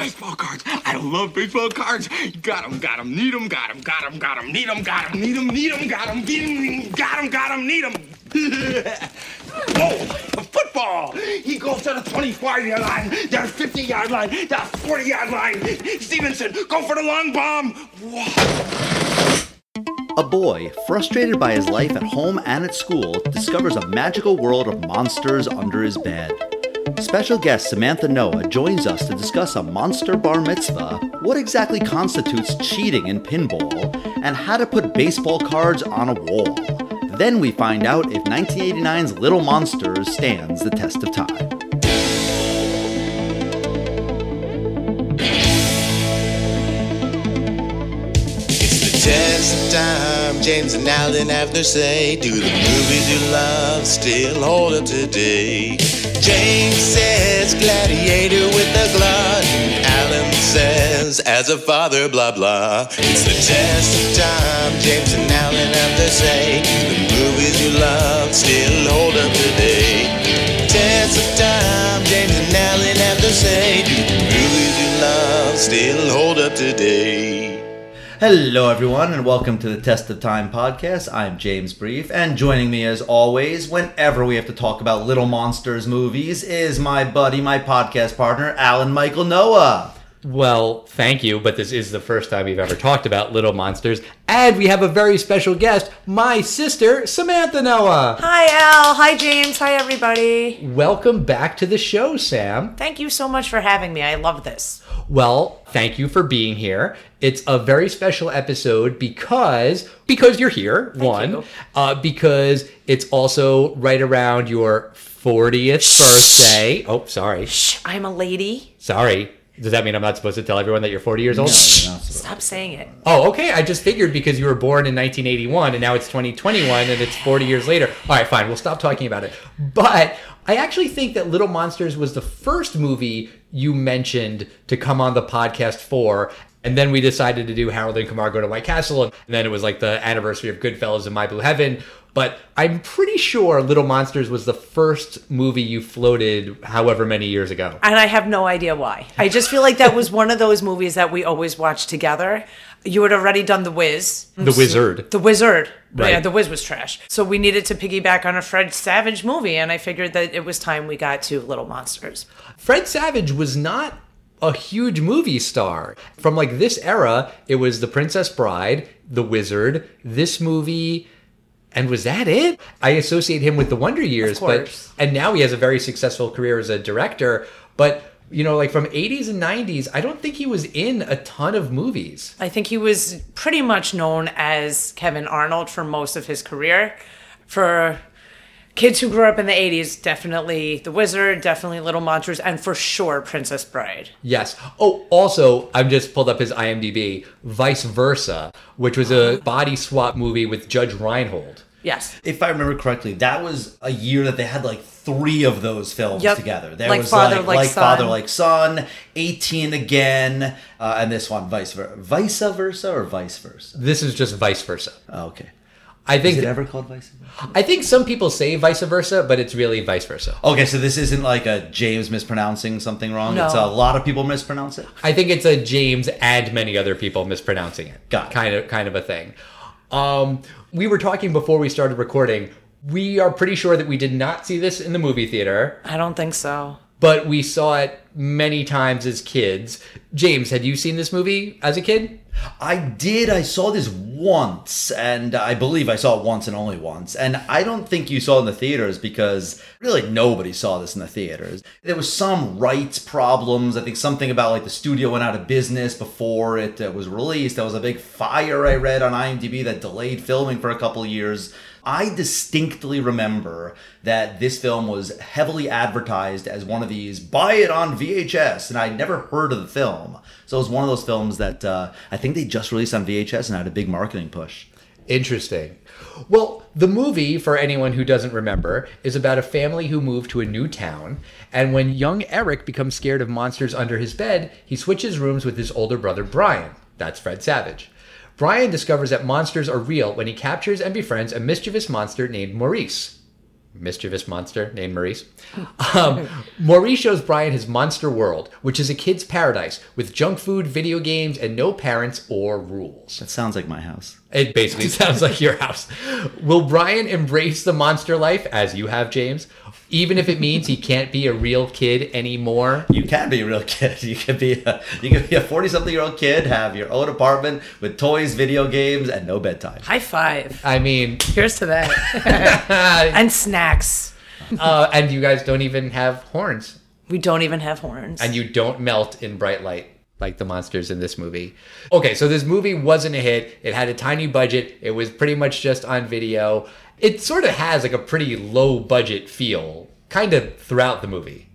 baseball cards. I love baseball cards. Got 'em, got 'em, need 'em, got 'em, got 'em, got 'em, need 'em, got 'em, need 'em, need 'em, got 'em, get 'em, got 'em, got 'em, need 'em. oh, football. He goes to the 25-yard line, the 50-yard line, the 40-yard line. Stevenson, go for the long bomb. A boy, frustrated by his life at home and at school, discovers a magical world of monsters under his bed. Special guest Samantha Noah joins us to discuss a monster bar mitzvah, what exactly constitutes cheating in pinball, and how to put baseball cards on a wall. Then we find out if 1989's Little Monsters stands the test of time. It's the test of time. James and Alan have their say. Do the movies you love still hold up today? James says gladiator with a glut. Alan says as a father, blah blah. It's the test of time. James and Alan have their say. Do the movies you love still hold up today? Test of time. James and Alan have their say. Do the movies you love still hold up today? Hello, everyone, and welcome to the Test of Time podcast. I'm James Brief, and joining me as always, whenever we have to talk about Little Monsters movies, is my buddy, my podcast partner, Alan Michael Noah. Well, thank you, but this is the first time we've ever talked about Little Monsters. And we have a very special guest, my sister, Samantha Noah. Hi, Al. Hi, James. Hi, everybody. Welcome back to the show, Sam. Thank you so much for having me. I love this. Well, thank you for being here. It's a very special episode because because you're here, one, you. Uh, because it's also right around your 40th birthday. Oh, sorry. Shh, I'm a lady. Sorry. Does that mean I'm not supposed to tell everyone that you're 40 years old? Stop saying it. Oh, okay. I just figured because you were born in 1981 and now it's 2021 and it's 40 years later. All right, fine. We'll stop talking about it. But I actually think that Little Monsters was the first movie you mentioned to come on the podcast for. And then we decided to do Harold and Kumar Go to White Castle. And then it was like the anniversary of Goodfellas and My Blue Heaven. But I'm pretty sure Little Monsters was the first movie you floated however many years ago. And I have no idea why. I just feel like that was one of those movies that we always watched together. You had already done The Wiz. The mm-hmm. Wizard. The Wizard. Right. Yeah, The Wiz was trash. So we needed to piggyback on a Fred Savage movie. And I figured that it was time we got to Little Monsters. Fred Savage was not a huge movie star. From like this era, it was The Princess Bride, The Wizard, this movie, and was that it? I associate him with the Wonder Years, but course. and now he has a very successful career as a director, but you know, like from 80s and 90s, I don't think he was in a ton of movies. I think he was pretty much known as Kevin Arnold for most of his career. For kids who grew up in the 80s, definitely The Wizard, definitely Little Monsters, and for sure Princess Bride. Yes. Oh, also, I've just pulled up his IMDb, Vice Versa, which was a body swap movie with Judge Reinhold. Yes. If I remember correctly, that was a year that they had like three of those films Yep. together. There Like was Father, like, Like like Father Like Son, 18 again, uh, and this one, vice versa. Vice versa or vice versa? This is just Vice Versa. Oh, okay. I think Is it ever called vice versa? I think some people say vice versa, but it's really vice versa. Okay, so this isn't like a James mispronouncing something wrong. No. It's a lot of people mispronounce it. I think it's a James and many other people mispronouncing it. Got it. Kind of kind of a thing. Um, we were talking before we started recording. We are pretty sure that we did not see this in the movie theater, I don't think so. But we saw it many times as kids. James, had you seen this movie as a kid? I did. I saw this once, and I believe I saw it once and only once. And I don't think you saw it in the theaters because really nobody saw this in the theaters. There was some rights problems. I think something about like the studio went out of business before it uh, was released. There was a big fire I read on IMDb that delayed filming for a couple years. I distinctly remember that this film was heavily advertised as one of these buy it on VHS, and I'd never heard of the film. So it was one of those films that uh, I think they just released on VHS and had a big marketing push. Interesting. Well, the movie, for anyone who doesn't remember, is about a family who move to a new town, and when young Eric becomes scared of monsters under his bed, he switches rooms with his older brother Brian. That's Fred Savage. Brian discovers that monsters are real when he captures and befriends a mischievous monster named Maurice. mischievous monster named Maurice. Um, Maurice shows Brian his monster world, which is a kid's paradise with junk food, video games, and no parents or rules. That sounds like my house. It basically sounds like your house. Will Brian embrace the monster life as you have, James? Even if it means he can't be a real kid anymore? You can be a real kid. You can be a you can be a forty something year old kid, have your own apartment with toys, video games, and no bedtime. High five. I mean, Here's to that. and snacks. uh, and you guys don't even have horns. We don't even have horns. and you don't melt in bright light like the monsters in this movie. Okay, so this movie wasn't a hit. It had a tiny budget. It was pretty much just on video. It sort of has like a pretty low budget feel kind of throughout the movie.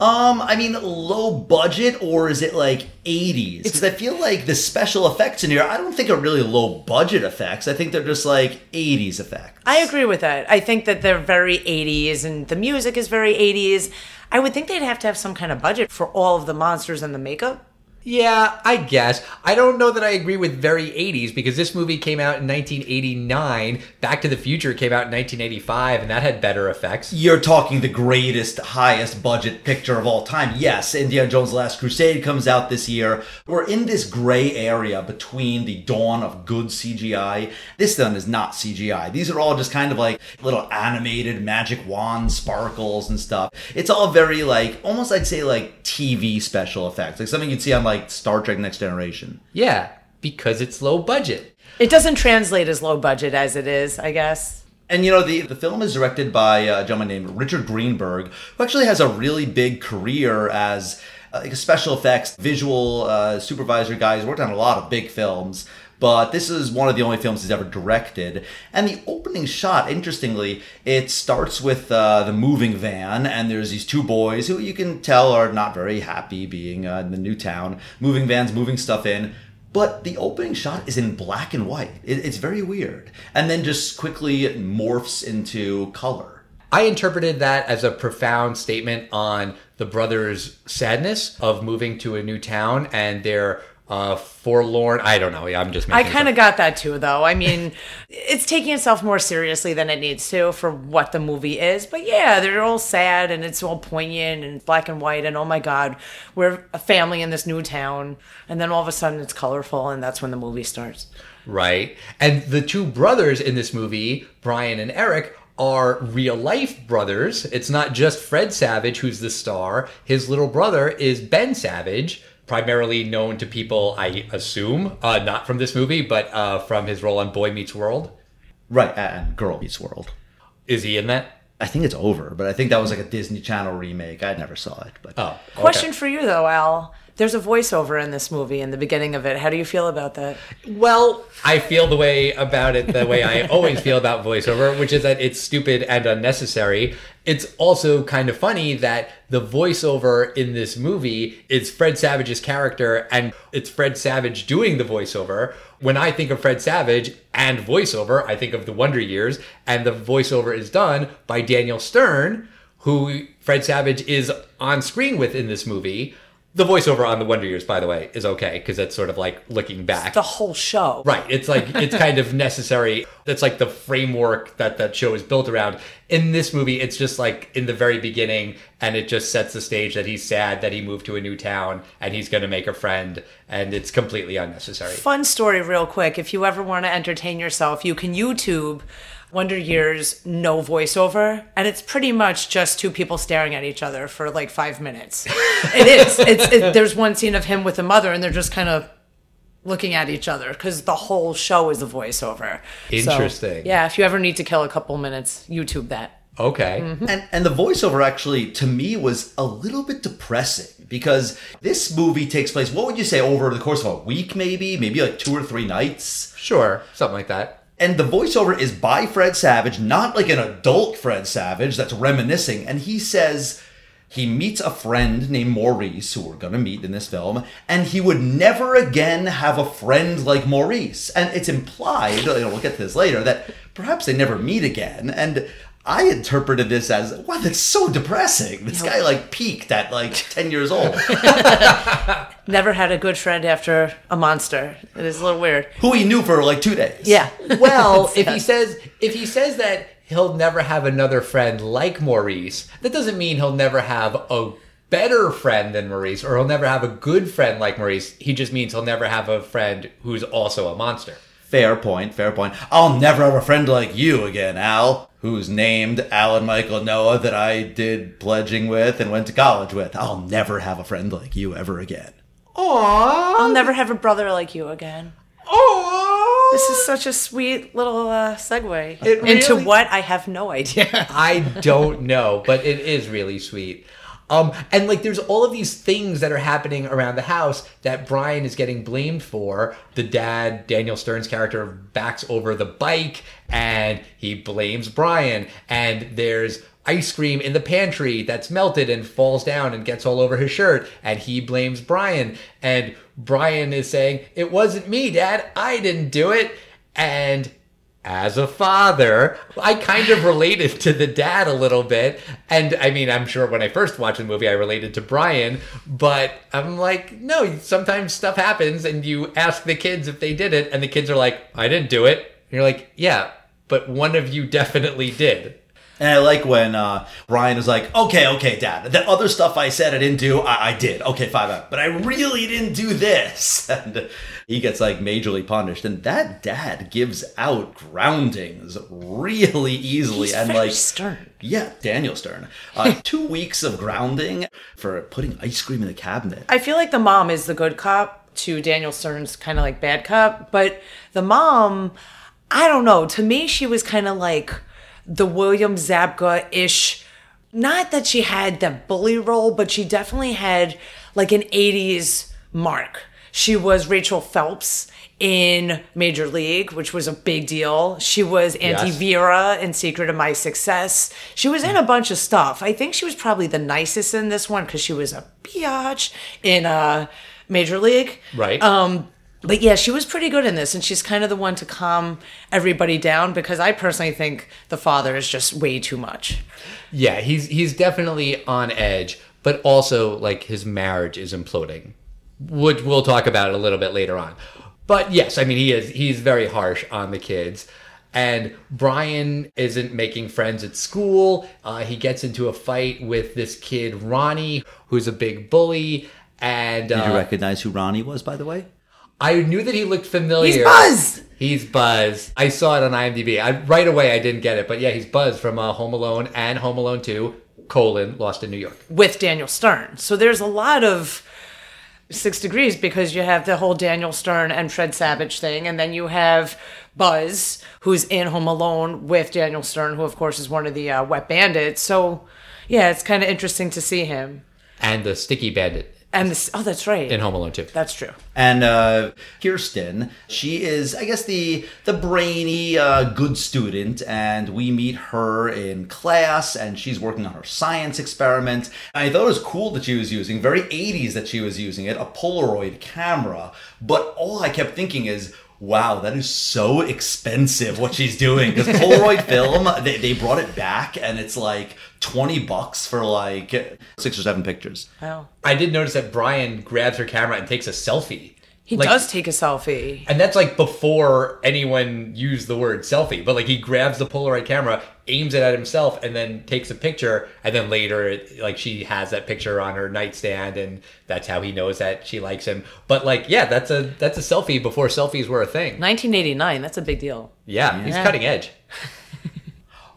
Um, I mean, low budget, or is it like 80s? Because I feel like the special effects in here, I don't think are really low budget effects. I think they're just like 80s effects. I agree with that. I think that they're very 80s and the music is very 80s. I would think they'd have to have some kind of budget for all of the monsters and the makeup. Yeah, I guess. I don't know that I agree with very 80s because this movie came out in 1989. Back to the Future came out in 1985 and that had better effects. You're talking the greatest, highest budget picture of all time. Yes, Indiana Jones Last Crusade comes out this year. We're in this gray area between the dawn of good CGI. This one is not CGI. These are all just kind of like little animated magic wand sparkles and stuff. It's all very like, almost I'd say like TV special effects, like something you'd see on like Star Trek Next Generation. Yeah, because it's low budget. It doesn't translate as low budget as it is, I guess. And you know, the, the film is directed by a gentleman named Richard Greenberg, who actually has a really big career as uh, a special effects visual uh, supervisor guy. He's worked on a lot of big films, but this is one of the only films he's ever directed. And the opening shot, interestingly, it starts with uh, the moving van, and there's these two boys who you can tell are not very happy being uh, in the new town. Moving vans, moving stuff in. But the opening shot is in black and white. It, it's very weird. And then just quickly morphs into color. I interpreted that as a profound statement on the brothers' sadness of moving to a new town and their uh, forlorn. I don't know. Yeah, I'm just. I kind of got that too, though. I mean, it's taking itself more seriously than it needs to for what the movie is. But yeah, they're all sad and it's all poignant and black and white. And oh my God, we're a family in this new town. And then all of a sudden it's colorful, and that's when the movie starts. right. And the two brothers in this movie, Brian and Eric. Are real life brothers. It's not just Fred Savage who's the star. His little brother is Ben Savage, primarily known to people, I assume, uh, not from this movie, but uh, from his role on Boy Meets World. Right, and Girl Meets World. Is he in that? I think it's over, but I think that was like a Disney Channel remake. I never saw it, but Oh, okay. Question for you, though, Al. There's a voiceover in this movie in the beginning of it. How do you feel about that? Well, I feel the way about it the way I always feel about voiceover, which is that it's stupid and unnecessary. It's also kind of funny that the voiceover in this movie is Fred Savage's character and it's Fred Savage doing the voiceover. When I think of Fred Savage and voiceover, I think of the Wonder Years, and the voiceover is done by Daniel Stern, who Fred Savage is on screen with in this movie. The voiceover on the Wonder Years, by the way, is okay because it's sort of like looking back. The whole show. Right. It's like it's kind of necessary. That's like the framework that that show is built around. In this movie, it's just like in the very beginning, and it just sets the stage that he's sad that he moved to a new town and he's going to make a friend, and it's completely unnecessary. Fun story, real quick. If you ever want to entertain yourself, you can YouTube Wonder Years no voiceover, and it's pretty much just two people staring at each other for like five minutes. it is. It's. It, there's one scene of him with the mother, and they're just kind of looking at each other because the whole show is a voiceover. So, Interesting. yeah, if you ever need to kill a couple minutes, YouTube that. Okay. Mm-hmm. and and the voiceover actually to me was a little bit depressing because this movie takes place. What would you say over the course of a week, maybe, maybe like two or three nights? Sure. Something like that. And the voiceover is by Fred Savage, not like an adult Fred Savage that's reminiscing. And he says he meets a friend named Maurice, who we're going to meet in this film, and he would never again have a friend like Maurice. And it's implied, you know, we'll get to this later, that perhaps they never meet again. And I interpreted this as, wow, that's so depressing. This guy like peaked at like 10 years old. Never had a good friend after a monster. It is a little weird. who he knew for like two days. Yeah. Well, if he says if he says that he'll never have another friend like Maurice. That doesn't mean he'll never have a better friend than Maurice or he'll never have a good friend like Maurice. He just means he'll never have a friend who's also a monster. Fair point, fair point. I'll never have a friend like you again, Al, who's named Alan Michael Noah that I did pledging with and went to college with. I'll never have a friend like you ever again. Aww. I'll never have a brother like you again. Aww. This is such a sweet little uh, segue It into what I have no idea. I don't know, but it is really sweet. Um, and like, there's all of these things that are happening around the house that Brian is getting blamed for. The dad, Daniel Stern's character, backs over the bike and he blames Brian. And there's ice cream in the pantry that's melted and falls down and gets all over his shirt. And he blames Brian. And Brian is saying, It wasn't me, dad. I didn't do it. And as a father, I kind of related to the dad a little bit. And I mean, I'm sure when I first watched the movie, I related to Brian, but I'm like, no, sometimes stuff happens and you ask the kids if they did it, and the kids are like, I didn't do it. And you're like, yeah, but one of you definitely did. And I like when uh, Brian is like, okay, okay, dad, that other stuff I said I didn't do, I, I did. Okay, fine, fine. But I really didn't do this. And he gets like majorly punished. And that dad gives out groundings really easily. He's and like, stern. yeah, Daniel Stern. Uh, two weeks of grounding for putting ice cream in the cabinet. I feel like the mom is the good cop to Daniel Stern's kind of like bad cop, but the mom, I don't know. To me, she was kind of like the William Zabka ish. Not that she had that bully role, but she definitely had like an 80s mark. She was Rachel Phelps in Major League, which was a big deal. She was Auntie Yes. Vera in Secret of My Success. She was in a bunch of stuff. I think she was probably the nicest in this one because she was a biatch in uh, Major League. Right. Um, but yeah, she was pretty good in this, and she's kind of the one to calm everybody down because I personally think the father is just way too much. Yeah, he's he's definitely on edge, but also like his marriage is imploding, which we'll talk about a little bit later on. But yes, I mean he is he's very harsh on the kids. And Brian isn't making friends at school. Uh, he gets into a fight with this kid Ronnie, who's a big bully. And Did you uh, recognize who Ronnie was, by the way? I knew that he looked familiar. He's Buzz. He's Buzz. I saw it on IMDb. I, right away, I didn't get it, but yeah, he's Buzz from uh, Home Alone and Home Alone Two: colon Lost in New York. with Daniel Stern. So there's a lot of six degrees because you have the whole Daniel Stern and Fred Savage thing, and then you have Buzz, who's in Home Alone with Daniel Stern, who of course is one of the uh, Wet Bandits. So yeah, it's kind of interesting to see him. and the Sticky Bandit And this, oh, that's right. in Home Alone Two. that's true. And uh, Kirsten, she is, I guess, the the brainy, uh, good student, and we meet her in class, and she's working on her science experiment. I thought it was cool that she was using, very 80s that she was using it, a Polaroid camera. But all I kept thinking is, wow, that is so expensive what she's doing. Because Polaroid film, they, they brought it back, and it's like 20 bucks for like six or seven pictures. Wow. I did notice that Brian grabs her camera and takes a selfie. He Like- does take a selfie. And that's like before anyone used the word selfie. But like he grabs the Polaroid camera, aims it at himself, and then takes a picture. And then later, it, like she has that picture on her nightstand, and that's how he knows that she likes him. But like, yeah, that's a that's a selfie before selfies were a thing. 1989. That's a big deal. Yeah, he's cutting edge.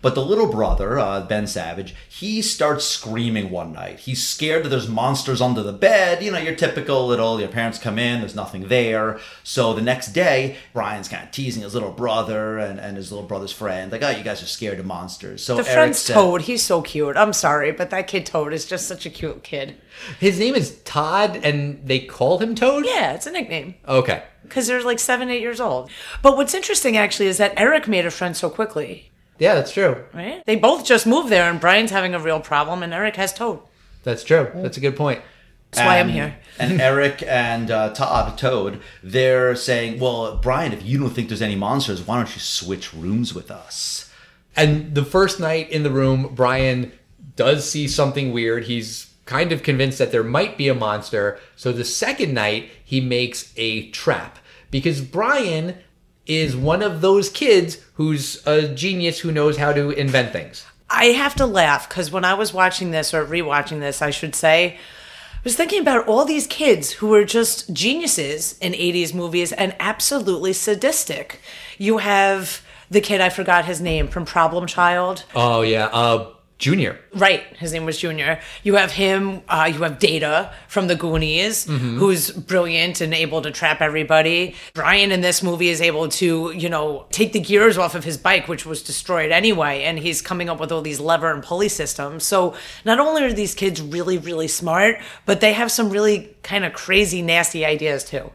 But the little brother, uh, Ben Savage, he starts screaming one night. He's scared that there's monsters under the bed. You know, your typical little, your parents come in, there's nothing there. So the next day, Brian's kind of teasing his little brother and, and his little brother's friend. Like, oh, you guys are scared of monsters. So The Eric friend's said- Toad. He's so cute. I'm sorry, but that kid Toad is just such a cute kid. His name is Todd, and they call him Toad. Yeah, it's a nickname. Okay. because they're like seven, eight years old. But what's interesting actually is that Eric made a friend so quickly, Yeah, that's true. right? They both just moved there, and Brian's having a real problem, and Eric has Toad. That's true. That's a good point. That's why I'm here. and Eric and uh, Todd, Toad, they're saying, well, Brian, if you don't think there's any monsters, why don't you switch rooms with us? And the first night in the room, Brian does see something weird. He's kind of convinced that there might be a monster. So the second night, he makes a trap because Brian is one of those kids who's a genius who knows how to invent things. I have to laugh because when I was watching this or rewatching this, I should say, I was thinking about all these kids who were just geniuses in 80s movies and absolutely sadistic. You have the kid, I forgot his name, from Problem Child. Oh yeah, uh, Junior. Right, his name was Junior. You have him. Uh, you have Data from the Goonies, who's brilliant and able to trap everybody. Brian in this movie is able to, you know, take the gears off of his bike, which was destroyed anyway, and he's coming up with all these lever and pulley systems. So not only are these kids really, really smart, but they have some really kind of crazy, nasty ideas too.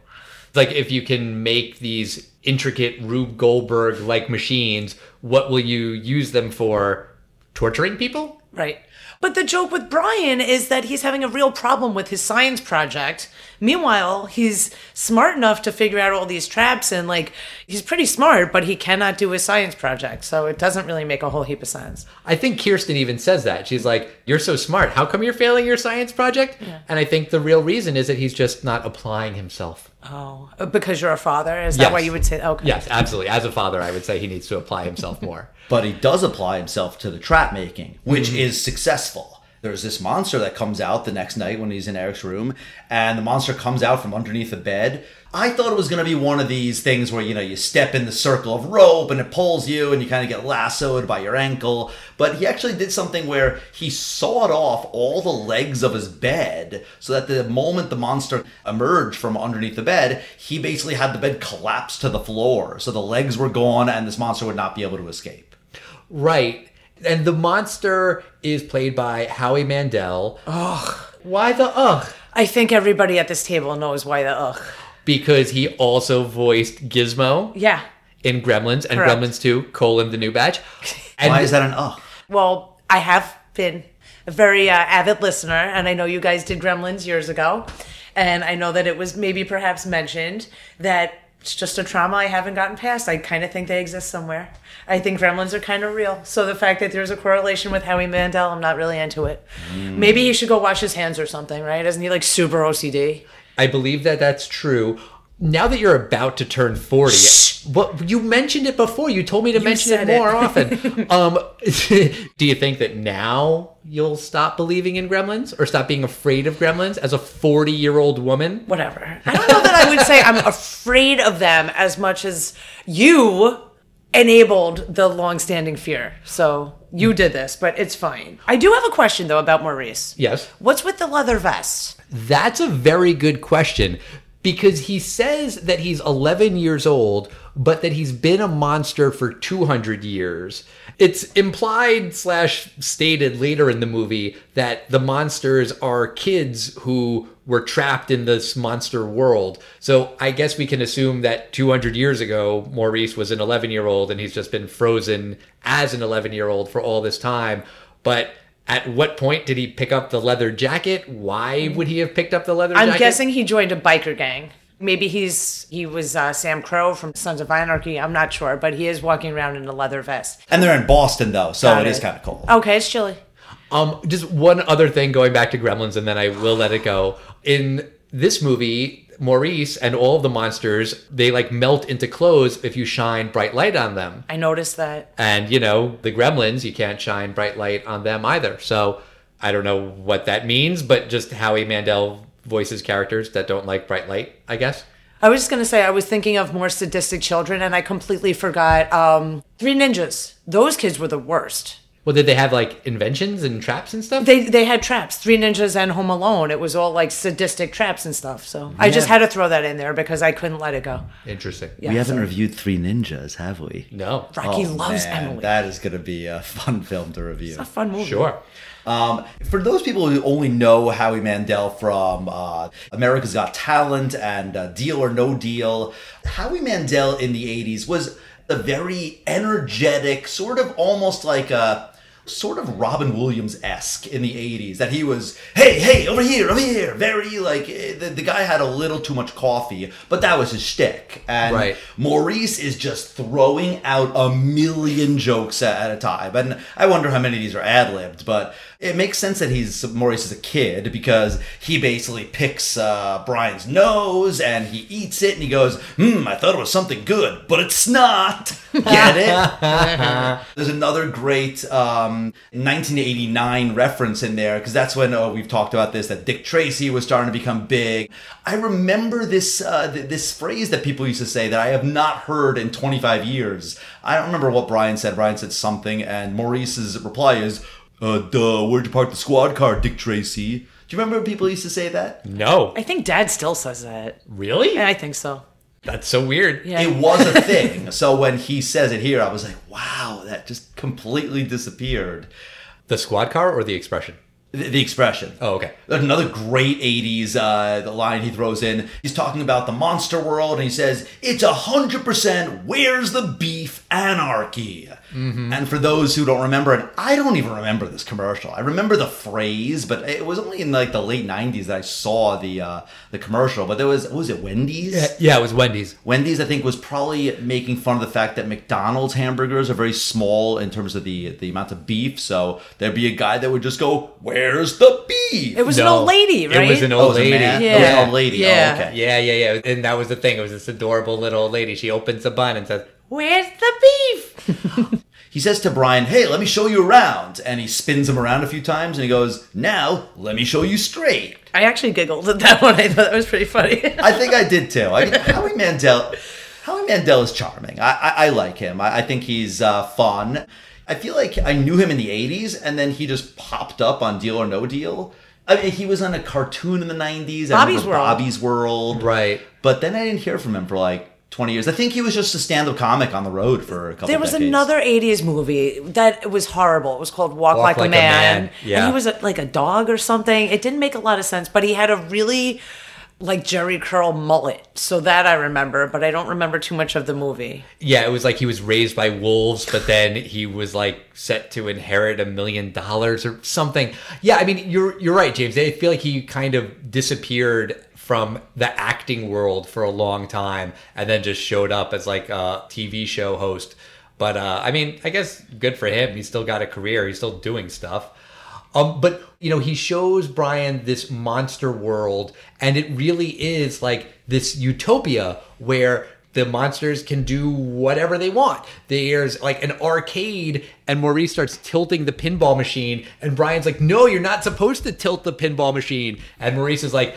Like if you can make these intricate Rube Goldberg like machines, what will you use them for? Torturing people? Right. But the joke with Brian is that he's having a real problem with his science project. Meanwhile, he's smart enough to figure out all these traps and like he's pretty smart, but he cannot do his science project. So it doesn't really make a whole heap of sense. I think Kirsten even says that. She's like, You're so smart. How come you're failing your science project? And I think the real reason is that he's just not applying himself. Oh, uh, because you're a father? Is that why you would say okay? Yes, absolutely. As a father, I would say he needs to apply himself more. but he does apply himself to the trap making, which mm-hmm. is successful. There's this monster that comes out the next night when he's in Eric's room, and the monster comes out from underneath the bed. I thought it was going to be one of these things where you know you step in the circle of rope and it pulls you and you kind of get lassoed by your ankle. But he actually did something where he sawed off all the legs of his bed so that the moment the monster emerged from underneath the bed, he basically had the bed collapse to the floor. So the legs were gone and this monster would not be able to escape. Right. And the monster is played by Howie Mandel. Ugh. Why the ugh? I think everybody at this table knows why the ugh. Because he also voiced Gizmo Yeah. in Gremlins and Correct. Gremlins 2, colon the new batch. And Why is that an ugh? Well, I have been a very uh, avid listener, and I know you guys did Gremlins years ago, and I know that it was maybe perhaps mentioned that it's just a trauma I haven't gotten past. I kind of think they exist somewhere. I think Gremlins are kind of real. So the fact that there's a correlation with Howie Mandel, I'm not really into it. Maybe he should go wash his hands or something, right? Isn't he like super OCD? I believe that that's true. Now that you're about to turn 40, what you mentioned it before. You told me to mention it said it. more often. um, do you think that now you'll stop believing in gremlins or stop being afraid of gremlins as a 40 year old woman? whatever. I don't know that I would say I'm afraid of them as much as you enabled the long-standing fear. So you did this, but it's fine. I do have a question though about Maurice. Yes. What's with the leather vest? That's a very good question because he says that he's 11 years old, but that he's been a monster for 200 years. It's implied slash stated later in the movie that the monsters are kids who were trapped in this monster world. So I guess we can assume that 200 years ago, Maurice was an 11 year old and he's just been frozen as an 11 year old for all this time. But at what point did he pick up the leather jacket? Why would he have picked up the leather jacket? I'm jacket? guessing he joined a biker gang. Maybe he's he was uh, Sam Crow from Sons of Anarchy. I'm not sure, but he is walking around in a leather vest. And they're in Boston though, so Got it is kind of cold. Okay, it's chilly. Um, just one other thing going back to Gremlins, and then I will let it go. In this movie, Maurice and all of the monsters, they like melt into clothes if you shine bright light on them. I noticed that. And, you know, the gremlins, you can't shine bright light on them either. So I don't know what that means, but just Howie Mandel voices characters that don't like bright light, I guess. I was just gonna say I was thinking of more sadistic children, and I completely forgot um, Three Ninjas. Those kids were the worst. Well, did they have like inventions and traps and stuff? They they had traps. Three Ninjas and Home Alone. It was all like sadistic traps and stuff. So I just had to throw that in there because I couldn't let it go. Interesting. Yeah, we haven't sorry. reviewed Three Ninjas, have we? No. Rocky Oh, loves man, Emily. That is going to be a fun film to review. a fun movie. Sure. Um, for those people who only know Howie Mandel from uh, America's Got Talent and uh, Deal or No Deal, Howie Mandel in the 80s was a very energetic, sort of almost like a sort of Robin Williams esque in the 80s. That he was, hey, hey, over here, over here. Very like, eh, the, the guy had a little too much coffee, but that was his shtick. And Right. Maurice is just throwing out a million jokes at a time. And I wonder how many of these are ad libbed, but It makes sense that he's Maurice is a kid because he basically picks uh, Brian's nose and he eats it and he goes, "Hmm, I thought it was something good, but it's not." Get it? There's another great um, 1989 reference in there because that's when oh, we've talked about this that Dick Tracy was starting to become big. I remember this uh, th- this phrase that people used to say that I have not heard in 25 years. I don't remember what Brian said. Brian said something, and Maurice's reply is, uh, "Duh, where'd you park the squad car, Dick Tracy?" Do you remember when people used to say that? No. I think Dad still says that. Really? Yeah, I think so. That's so weird. Yeah. It was a thing. so when he says it here, I was like, "Wow, that just completely disappeared." The squad car or the expression? The, the expression. Oh, okay. Another great 80s uh, the line he throws in. He's talking about the monster world and he says, It's a 100% where's the beef anarchy. And for those who don't remember it, I don't even remember this commercial. I remember the phrase, but it was only in like the late 90s that I saw the uh, the commercial. But there was, what was it, Wendy's? Yeah, it was Wendy's. Wendy's, I think, was probably making fun of the fact that McDonald's hamburgers are very small in terms of the the amount of beef. So there'd be a guy that would just go, "Where's the beef?" It was an old lady, right? It was an Oh, old it was a lady. Yeah. It was an old lady. Yeah. Oh, okay. Yeah, yeah, yeah. And that was the thing. It was this adorable little old lady. She opens the bun and says, Where's the beef? He says to Brian, "Hey, let me show you around," and he spins him around a few times, and he goes, "Now let me show you straight." I actually giggled at that one. I thought that was pretty funny. I think I did too. I mean, Howie Mandel, Howie Mandel is charming. I, I, I like him. I, I think he's uh, fun. I feel like I knew him in the '80s, and then he just popped up on Deal or No Deal. I mean, he was on a cartoon in the '90s. I Bobby's remember World. Bobby's World, Right. But then I didn't hear from him for like 20 years. I think he was just a stand-up comic on the road for a couple. Of years. There was decades. another '80s movie that was horrible. It was called Walk, like, Like a a Man, Man, yeah. and he was a, like a dog or something. It didn't make a lot of sense, but he had a really like Jheri curl mullet. So that I remember, but I don't remember too much of the movie. Yeah, it was like he was raised by wolves, but then he was like set to inherit a million dollars or something. Yeah, I mean, you're you're right, James. I feel like he kind of disappeared from the acting world for a long time, and then just showed up as like a TV show host. But uh, I mean, I guess good for him. He's still got a career. He's still doing stuff. Um, but you know, he shows Brian this monster world, and it really is like this utopia where the monsters can do whatever they want. There's like an arcade, and Maurice starts tilting the pinball machine, and Brian's like, "No, you're not supposed to tilt the pinball machine." And Maurice is like,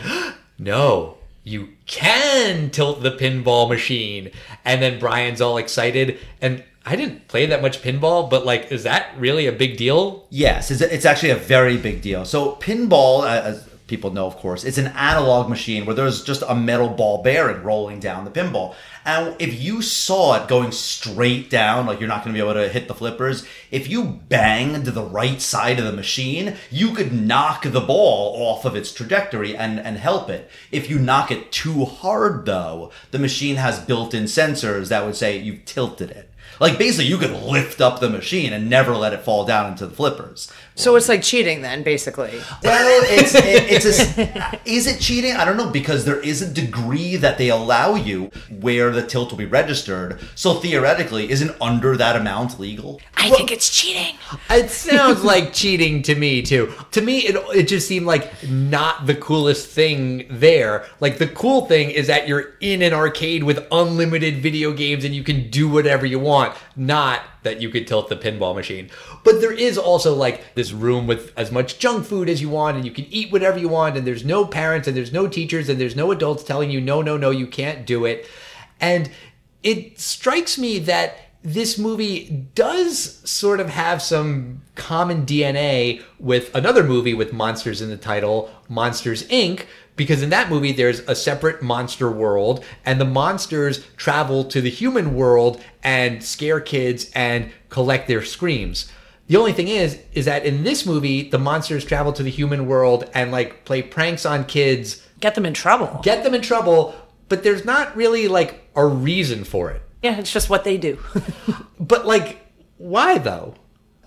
"No, you can tilt the pinball machine." And then Brian's all excited, and I didn't play that much pinball, but like, is that really a big deal? Yes, it's, actually a very big deal. So pinball, uh, people know, of course, it's an analog machine where there's just a metal ball bearing rolling down the pinball. And if you saw it going straight down, like you're not going to be able to hit the flippers, if you banged the right side of the machine, you could knock the ball off of its trajectory and, and help it. If you knock it too hard, though, the machine has built in sensors that would say you've tilted it. Like basically, you could lift up the machine and never let it fall down into the flippers. So it's like cheating then, basically. Well, it's it, it's a, is it cheating? I don't know because there is a degree that they allow you where the tilt will be registered. So theoretically, isn't under that amount legal? I think it's cheating. It sounds like cheating to me too. To me, it it just seemed like not the coolest thing there. Like the cool thing is that you're in an arcade with unlimited video games and you can do whatever you want. Not that you could tilt the pinball machine. But there is also like this room with as much junk food as you want and you can eat whatever you want and there's no parents and there's no teachers and there's no adults telling you no no no you can't do it. And it strikes me that this movie does sort of have some common DNA with another movie with monsters in the title, Monsters Inc., because in that movie there's a separate monster world and the monsters travel to the human world and scare kids and collect their screams. The only thing is is that in this movie the monsters travel to the human world and like play pranks on kids, Get them in trouble. get them in trouble, but there's not really like a reason for it. yeah, it's just what they do. But like, why though?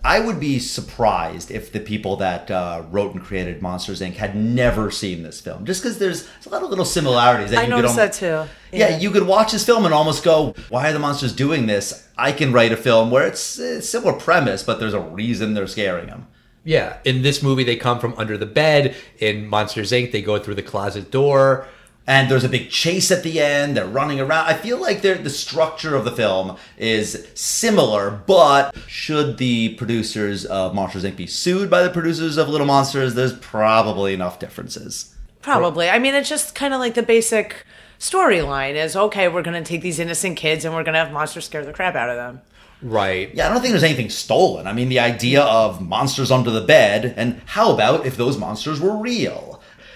I would be surprised if the people that uh, wrote and created Monsters Inc. had never seen this film, just because there's, there's a lot of little similarities. That I you noticed could that al- too. Yeah. you could watch this film and almost go, "Why are the monsters doing this?" I can write a film where it's a similar premise, but there's a reason they're scaring them. Yeah. In this movie, they come from under the bed. In Monsters Inc., they go through the closet door. And there's a big chase at the end. They're running around. I feel like the structure of the film is similar, but should the producers of Monsters Inc. be sued by the producers of Little Monsters? There's probably enough differences. Probably. I mean, it's just kind of like the basic storyline is okay, we're going to take these innocent kids and we're going to have monsters scare the crap out of them. Right. Yeah, I don't think there's anything stolen. I mean, the idea of monsters under the bed, and how about if those monsters were real?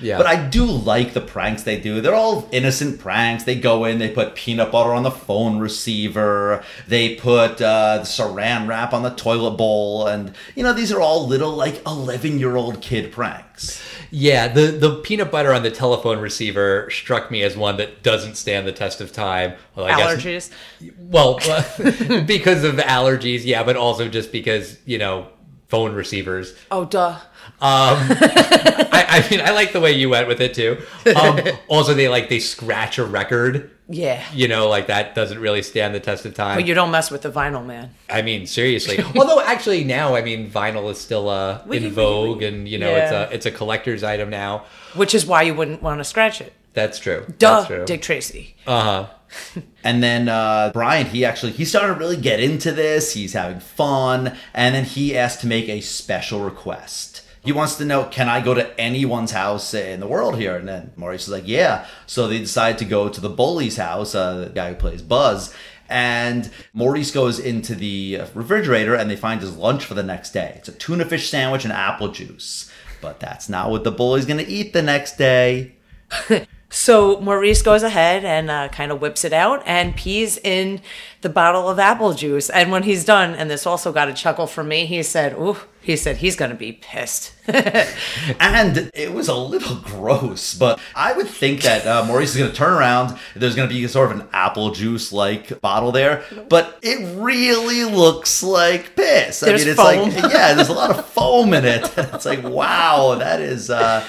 Yeah. But I do like the pranks they do. They're all innocent pranks. They go in, they put peanut butter on the phone receiver, they put uh, saran wrap on the toilet bowl, and, you know, these are all little, like, 11 year old kid pranks. Yeah, the, the peanut butter on the telephone receiver struck me as one that doesn't stand the test of time. Well, I guess- Allergies. well, because of allergies, yeah, but also just because, you know, phone receivers. Oh, duh. I, I mean, I like the way you went with it too. Um, also, they like they scratch a record. Yeah. You know, like that doesn't really stand the test of time. But you don't mess with the vinyl, man. I mean, seriously. Although, actually, now I mean, vinyl is still uh, in vogue, and you know, Yeah. it's a it's a collector's item now. Which is why you wouldn't want to scratch it. That's true. Duh, That's true. Dick Tracy. Uh huh. And then uh, Brian, he actually he started to really get into this. He's having fun, and then he asked to make a special request. He wants to know, can I go to anyone's house in the world here? And then Maurice is like, yeah. So they decide to go to the bully's house, uh, the guy who plays Buzz. And Maurice goes into the refrigerator and they find his lunch for the next day. It's a tuna fish sandwich and apple juice. But that's not what the bully's gonna eat the next day. So Maurice goes ahead and uh, kind of whips it out and pees in the bottle of apple juice. And when he's done, and this also got a chuckle from me, he said, "Ooh," he said he's gonna be pissed. And it was a little gross, but I would think that uh, Maurice is going to turn around. There's going to be sort of an apple juice like bottle there, but it really looks like piss. There's I mean, it's foam. like, yeah, there's a lot of foam in it. It's like, wow, that is. Uh,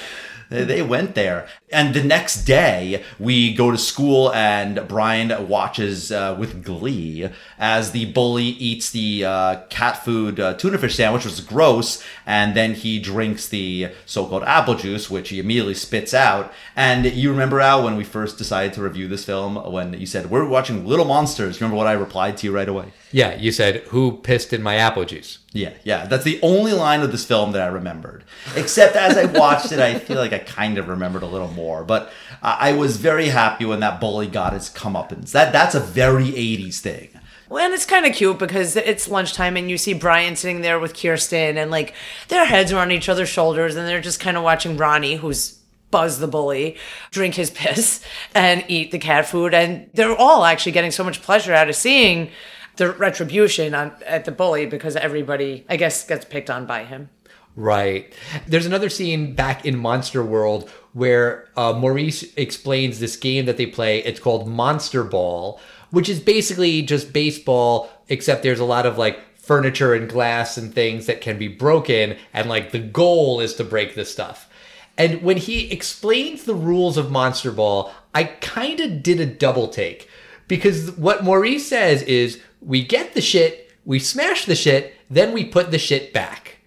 they went there. And the next day, we go to school, and Brian watches uh, with glee as the bully eats the uh, cat food uh, tuna fish sandwich, which is gross, and then he drinks the so called apple juice, which he immediately spits out. And you remember, Al, when we first decided to review this film, when you said, We're watching Little Monsters, remember what I replied to you right away? Yeah, you said who pissed in my apple juice. Yeah, yeah. That's the only line of this film that I remembered. Except as I watched it, I feel like I kind of remembered a little more. But I I was very happy when that bully got his comeuppance. That that's a very '80s thing. Well, and it's kind of cute because it's lunchtime and you see Brian sitting there with Kirsten and like their heads are on each other's shoulders and they're just kind of watching Ronnie, who's Buzz the bully, drink his piss and eat the cat food. And they're all actually getting so much pleasure out of seeing the retribution on, at the bully because everybody, I guess, gets picked on by him. Right. There's another scene back in Monster World where uh, Maurice explains this game that they play. It's called Monster Ball, which is basically just baseball, except there's a lot of like furniture and glass and things that can be broken. And like the goal is to break this stuff. And when he explains the rules of Monster Ball, I kind of did a double take because what Maurice says is we get the shit, we smash the shit, then we put the shit back.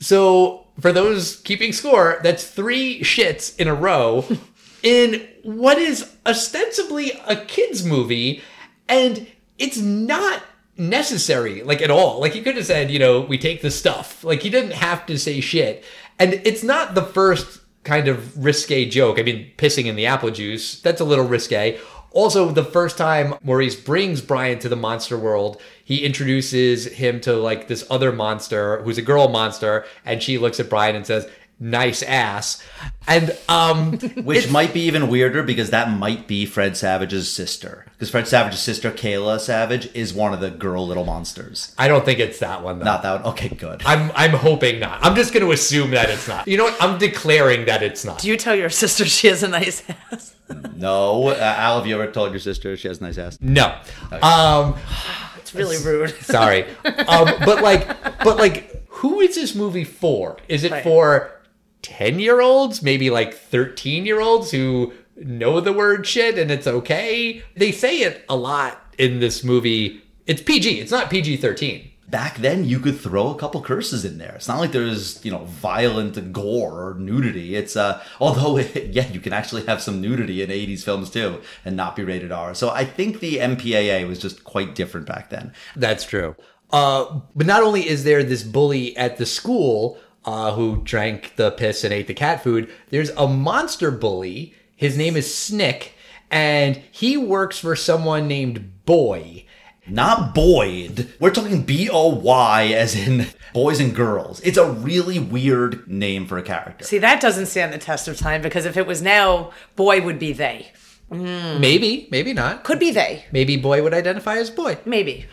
So for those keeping score, that's three shits in a row in what is ostensibly a kids movie, and it's not necessary like at all. Like he could have said, you know, we take the stuff. Like he didn't have to say shit, and it's not the first kind of risque joke. I mean, pissing in the apple juice that's a little risque. Also, the first time Maurice brings Brian to the monster world, he introduces him to like this other monster who's a girl monster, and she looks at Brian and says, "Nice ass," and um, Which might be even weirder because that might be Fred Savage's sister. Because Fred Savage's sister, Kala Savage, is one of the girl little monsters. I don't think it's that one though. Not that one. Okay, good. I'm I'm hoping not. I'm just going to assume that it's not. You know what? I'm declaring that it's not. Do you tell your sister she has a nice ass? No, uh, Al, have you ever told your sister she has a nice ass? No. Um, It's really rude. sorry. Um, but like, but like, who is this movie for? Is it Right. for ten year olds? Maybe like thirteen year olds who know the word shit and it's okay. They say it a lot in this movie. It's PG. It's not PG thirteen. back then you could throw a couple curses in there. It's not like there's, you know, violent gore or nudity. It's uh although yeah, you can actually have some nudity in 80s films too and not be rated R. So I think the MPAA was just quite different back then. That's true. Uh, but not only is there this bully at the school uh, who drank the piss and ate the cat food, there's a monster bully. His name is Snick, and he works for someone named Boy. Not Boyd. We're talking B O Y as in boys and girls. It's a really weird name for a character. See, that doesn't stand the test of time because if it was now, boy would be they. Maybe, maybe not. Could be they. Maybe Boy would identify as Boy. Maybe.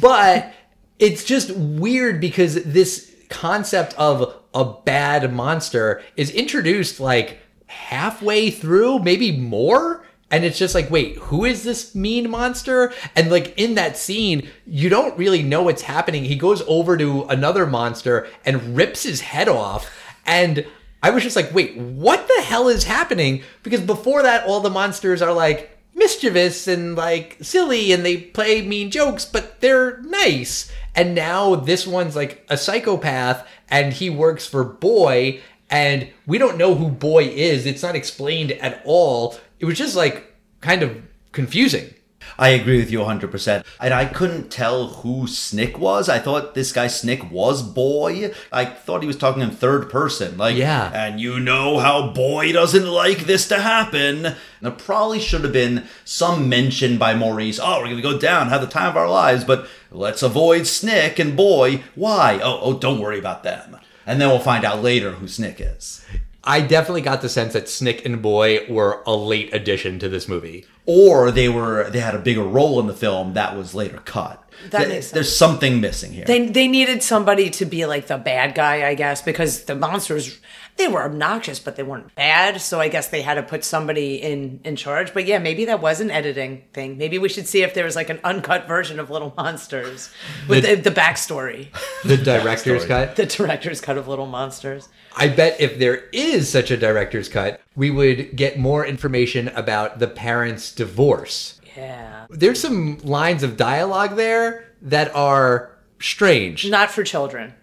but it's just weird because this concept of a bad monster is introduced like halfway through, maybe more. And it's just like, wait, who is this mean monster? And like in that scene, you don't really know what's happening. He goes over to another monster and rips his head off. And I was just like, wait, what the hell is happening? Because before that, all the monsters are like, mischievous and like silly and they play mean jokes, but they're nice. And now this one's like a psychopath and he works for Boy and we don't know who Boy is. It's not explained at all. It was just like kind of confusing. I agree with you 100%. And I couldn't tell who Snick was. I thought this guy Snick was Boy. I thought he was talking in third person. Like, Yeah. and you know how Boy doesn't like this to happen. There probably should have been some mention by Maurice. Oh, we're going to go down, have the time of our lives, but let's avoid Snick and Boy. Why? Oh, oh, don't worry about them. And then we'll find out later who Snick is. I definitely got the sense that Snick and Boy were a late addition to this movie. Or they were they had a bigger role in the film that was later cut. That Th- makes sense. There's something missing here. They, they needed somebody to be like the bad guy, I guess, because the monsters, they were obnoxious, but they weren't bad. So I guess they had to put somebody in, in charge. But yeah, maybe that was an editing thing. Maybe we should see if there was like an uncut version of Little Monsters with the, the backstory, The director's Backstory. cut. the director's cut of Little Monsters. I bet if there is such a director's cut, we would get more information about the parents' divorce. Yeah. There's some lines of dialogue there that are strange. Not for children.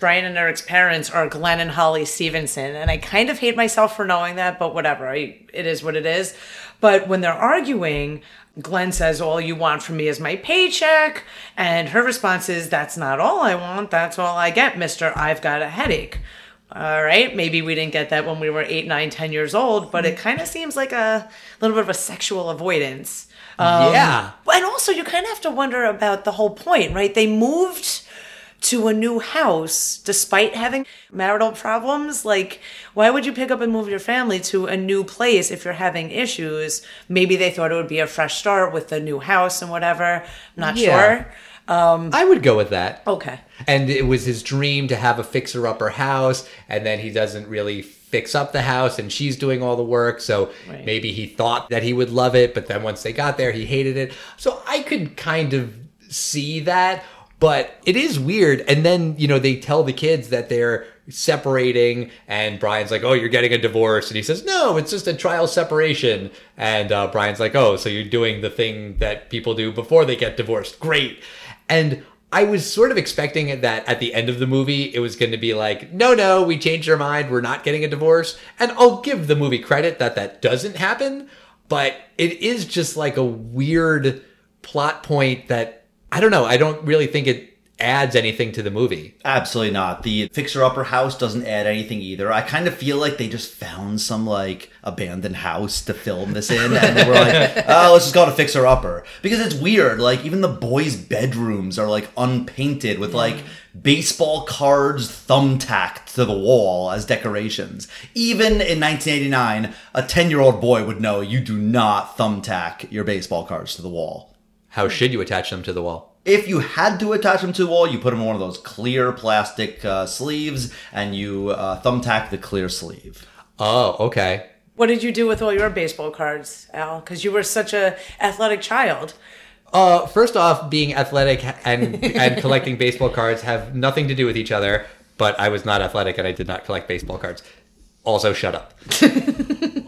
Brian and Eric's parents are Glenn and Holly Stevenson, and I kind of hate myself for knowing that, but whatever. I, it is what it is. But when they're arguing, Glenn says, All you want from me is my paycheck. And her response is, That's not all I want. That's all I get, mister. I've got a headache. All right. Maybe we didn't get that when we were eight, nine, ten years old, but it kind of seems like a little bit of a sexual avoidance. Um, yeah. And also, you kind of have to wonder about the whole point, right? They moved to a new house despite having marital problems. Like, why would you pick up and move your family to a new place if you're having issues? Maybe they thought it would be a fresh start with the new house and whatever. I'm not Yeah. sure. Um, I would go with that. Okay. And it was his dream to have a fixer upper house, and then he doesn't really fix up the house, and she's doing all the work. So Right. maybe he thought that he would love it, but then once they got there, he hated it. So I could kind of see that, but it is weird. And then, you know, they tell the kids that they're separating, and Brian's like, Oh, you're getting a divorce. And he says, No, it's just a trial separation. And uh, Brian's like, Oh, so you're doing the thing that people do before they get divorced. Great. And I was sort of expecting that at the end of the movie, it was going to be like, no, no, we changed our mind. We're not getting a divorce. And I'll give the movie credit that that doesn't happen. But it is just like a weird plot point that I don't know. I don't really think it adds anything to the movie. Absolutely not. The fixer upper house doesn't add anything either. I kind of feel like they just found some like abandoned house to film this in, and they were like, "Oh, let's just go to fixer upper." Because it's weird. Like even the boys' bedrooms are like unpainted with like baseball cards thumbtacked to the wall as decorations. Even in 1989, a 10-year-old boy would know you do not thumbtack your baseball cards to the wall. How should you attach them to the wall? If you had to attach them to the wall, you put them in one of those clear plastic uh, sleeves and you uh, thumbtack the clear sleeve. Oh, okay. What did you do with all your baseball cards, Al? Because you were such a athletic child. Uh, first off, being athletic and and collecting baseball cards have nothing to do with each other. But I was not athletic and I did not collect baseball cards. Also, shut up.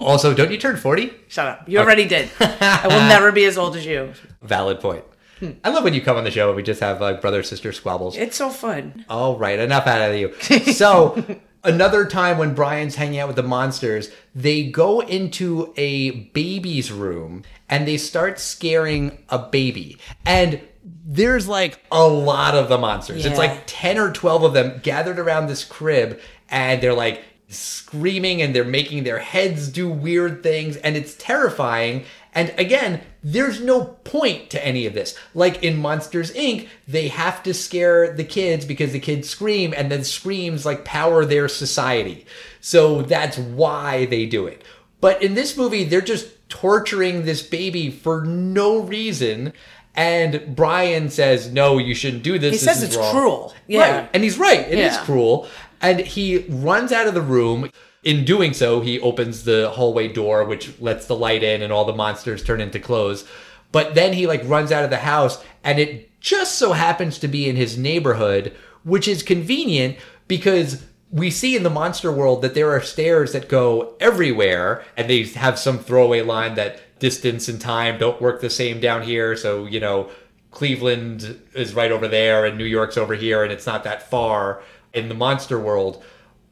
also, don't you turn forty? Shut up. You already did. I will never be as old as you. Valid point. Hmm. I love when you come on the show and we just have like brother sister squabbles. It's so fun. All right, enough out of you. So, another time when Brian's hanging out with the monsters, they go into a baby's room and they start scaring a baby. And there's like a lot of the monsters. It's like 10 or 12 of them gathered around this crib and they're like screaming and they're making their heads do weird things and it's terrifying. And again, there's no point to any of this. Like in Monsters Inc., they have to scare the kids because the kids scream and then screams like power their society. So that's why they do it. But in this movie, they're just torturing this baby for no reason. And Brian says, No, you shouldn't do this. He This says is it's wrong." cruel. Yeah. Right. And he's right. It is Yeah. cruel. And he runs out of the room. In doing so, he opens the hallway door, which lets the light in and all the monsters turn into clothes. But then he like runs out of the house and it just so happens to be in his neighborhood, which is convenient because we see in the monster world that there are stairs that go everywhere and they have some throwaway line that distance and time don't work the same down here. So, you know, Cleveland is right over there and New York's over here and it's not that far in the monster world.